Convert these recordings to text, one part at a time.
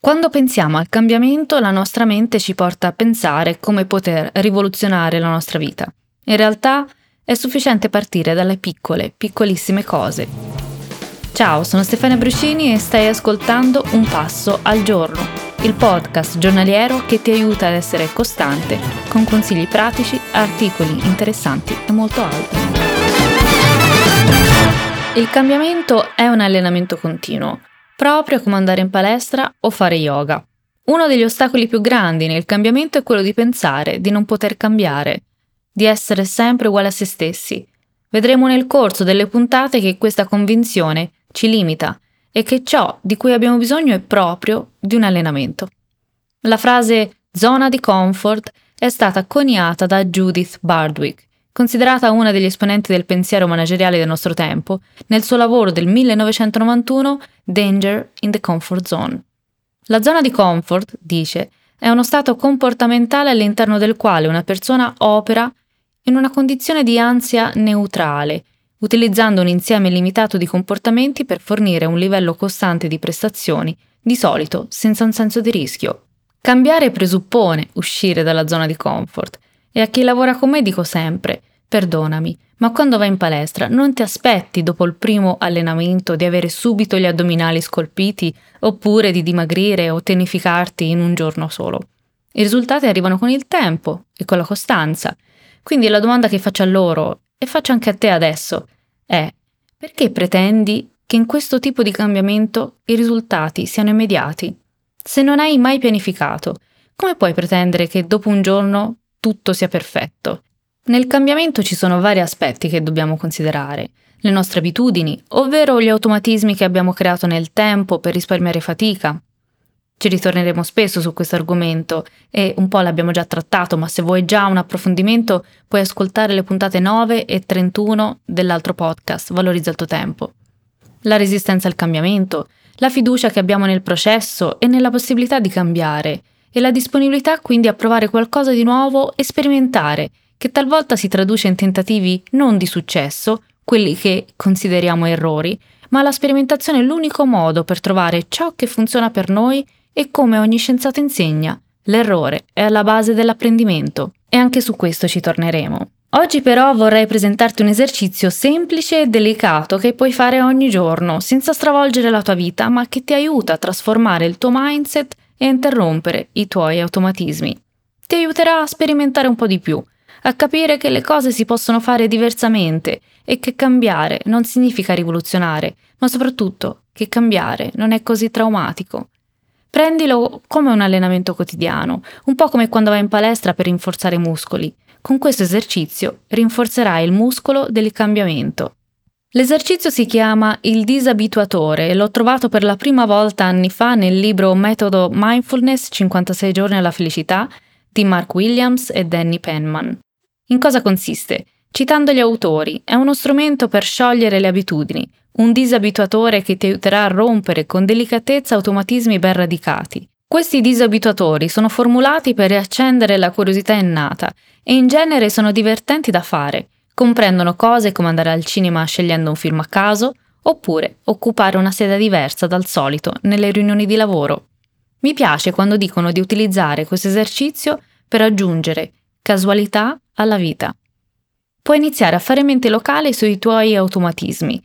Quando pensiamo al cambiamento, la nostra mente ci porta a pensare come poter rivoluzionare la nostra vita. In realtà è sufficiente partire dalle piccole, piccolissime cose. Ciao, sono Stefania Bruscini e stai ascoltando Un passo al giorno, il podcast giornaliero che ti aiuta ad essere costante con consigli pratici, articoli interessanti e molto altro. Il cambiamento è un allenamento continuo proprio come andare in palestra o fare yoga. Uno degli ostacoli più grandi nel cambiamento è quello di pensare di non poter cambiare, di essere sempre uguali a se stessi. Vedremo nel corso delle puntate che questa convinzione ci limita e che ciò di cui abbiamo bisogno è proprio di un allenamento. La frase zona di comfort è stata coniata da Judith Bardwick considerata una degli esponenti del pensiero manageriale del nostro tempo, nel suo lavoro del 1991 Danger in the Comfort Zone. La zona di comfort, dice, è uno stato comportamentale all'interno del quale una persona opera in una condizione di ansia neutrale, utilizzando un insieme limitato di comportamenti per fornire un livello costante di prestazioni, di solito senza un senso di rischio. Cambiare presuppone uscire dalla zona di comfort, e a chi lavora con me dico sempre, Perdonami, ma quando vai in palestra non ti aspetti dopo il primo allenamento di avere subito gli addominali scolpiti oppure di dimagrire o tenificarti in un giorno solo. I risultati arrivano con il tempo e con la costanza. Quindi la domanda che faccio a loro, e faccio anche a te adesso, è perché pretendi che in questo tipo di cambiamento i risultati siano immediati? Se non hai mai pianificato, come puoi pretendere che dopo un giorno tutto sia perfetto? Nel cambiamento ci sono vari aspetti che dobbiamo considerare. Le nostre abitudini, ovvero gli automatismi che abbiamo creato nel tempo per risparmiare fatica. Ci ritorneremo spesso su questo argomento e un po' l'abbiamo già trattato, ma se vuoi già un approfondimento puoi ascoltare le puntate 9 e 31 dell'altro podcast, Valorizza il tuo tempo. La resistenza al cambiamento, la fiducia che abbiamo nel processo e nella possibilità di cambiare, e la disponibilità quindi a provare qualcosa di nuovo e sperimentare che talvolta si traduce in tentativi non di successo, quelli che consideriamo errori, ma la sperimentazione è l'unico modo per trovare ciò che funziona per noi e come ogni scienziato insegna, l'errore è alla base dell'apprendimento e anche su questo ci torneremo. Oggi però vorrei presentarti un esercizio semplice e delicato che puoi fare ogni giorno senza stravolgere la tua vita, ma che ti aiuta a trasformare il tuo mindset e a interrompere i tuoi automatismi. Ti aiuterà a sperimentare un po' di più, a capire che le cose si possono fare diversamente e che cambiare non significa rivoluzionare, ma soprattutto che cambiare non è così traumatico. Prendilo come un allenamento quotidiano, un po' come quando vai in palestra per rinforzare i muscoli. Con questo esercizio rinforzerai il muscolo del cambiamento. L'esercizio si chiama il disabituatore e l'ho trovato per la prima volta anni fa nel libro Metodo Mindfulness 56 giorni alla felicità di Mark Williams e Danny Penman. In cosa consiste? Citando gli autori, è uno strumento per sciogliere le abitudini, un disabituatore che ti aiuterà a rompere con delicatezza automatismi ben radicati. Questi disabituatori sono formulati per riaccendere la curiosità innata e in genere sono divertenti da fare. Comprendono cose come andare al cinema scegliendo un film a caso, oppure occupare una sede diversa dal solito nelle riunioni di lavoro. Mi piace quando dicono di utilizzare questo esercizio per aggiungere casualità alla vita. Puoi iniziare a fare mente locale sui tuoi automatismi.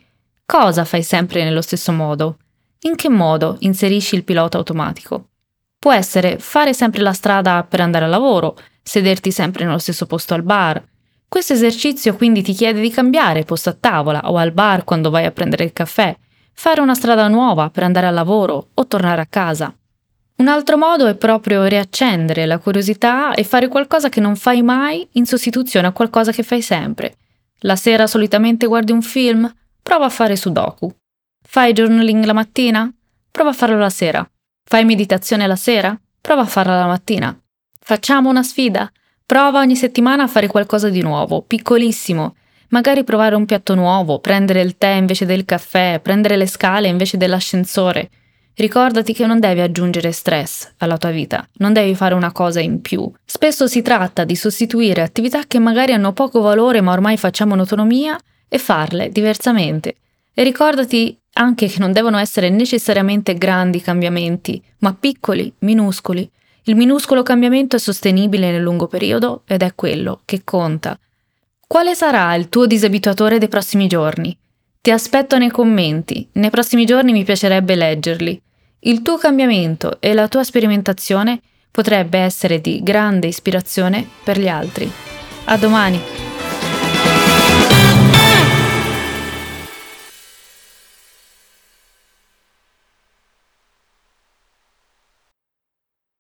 Cosa fai sempre nello stesso modo? In che modo inserisci il pilota automatico? Può essere fare sempre la strada per andare al lavoro, sederti sempre nello stesso posto al bar. Questo esercizio quindi ti chiede di cambiare posto a tavola o al bar quando vai a prendere il caffè, fare una strada nuova per andare al lavoro o tornare a casa. Un altro modo è proprio riaccendere la curiosità e fare qualcosa che non fai mai in sostituzione a qualcosa che fai sempre. La sera solitamente guardi un film? Prova a fare sudoku. Fai journaling la mattina? Prova a farlo la sera. Fai meditazione la sera? Prova a farla la mattina. Facciamo una sfida? Prova ogni settimana a fare qualcosa di nuovo, piccolissimo. Magari provare un piatto nuovo, prendere il tè invece del caffè, prendere le scale invece dell'ascensore. Ricordati che non devi aggiungere stress alla tua vita, non devi fare una cosa in più. Spesso si tratta di sostituire attività che magari hanno poco valore ma ormai facciamo in autonomia e farle diversamente. E ricordati anche che non devono essere necessariamente grandi cambiamenti, ma piccoli, minuscoli. Il minuscolo cambiamento è sostenibile nel lungo periodo ed è quello che conta. Quale sarà il tuo disabituatore dei prossimi giorni? Ti aspetto nei commenti, nei prossimi giorni mi piacerebbe leggerli. Il tuo cambiamento e la tua sperimentazione potrebbe essere di grande ispirazione per gli altri. A domani!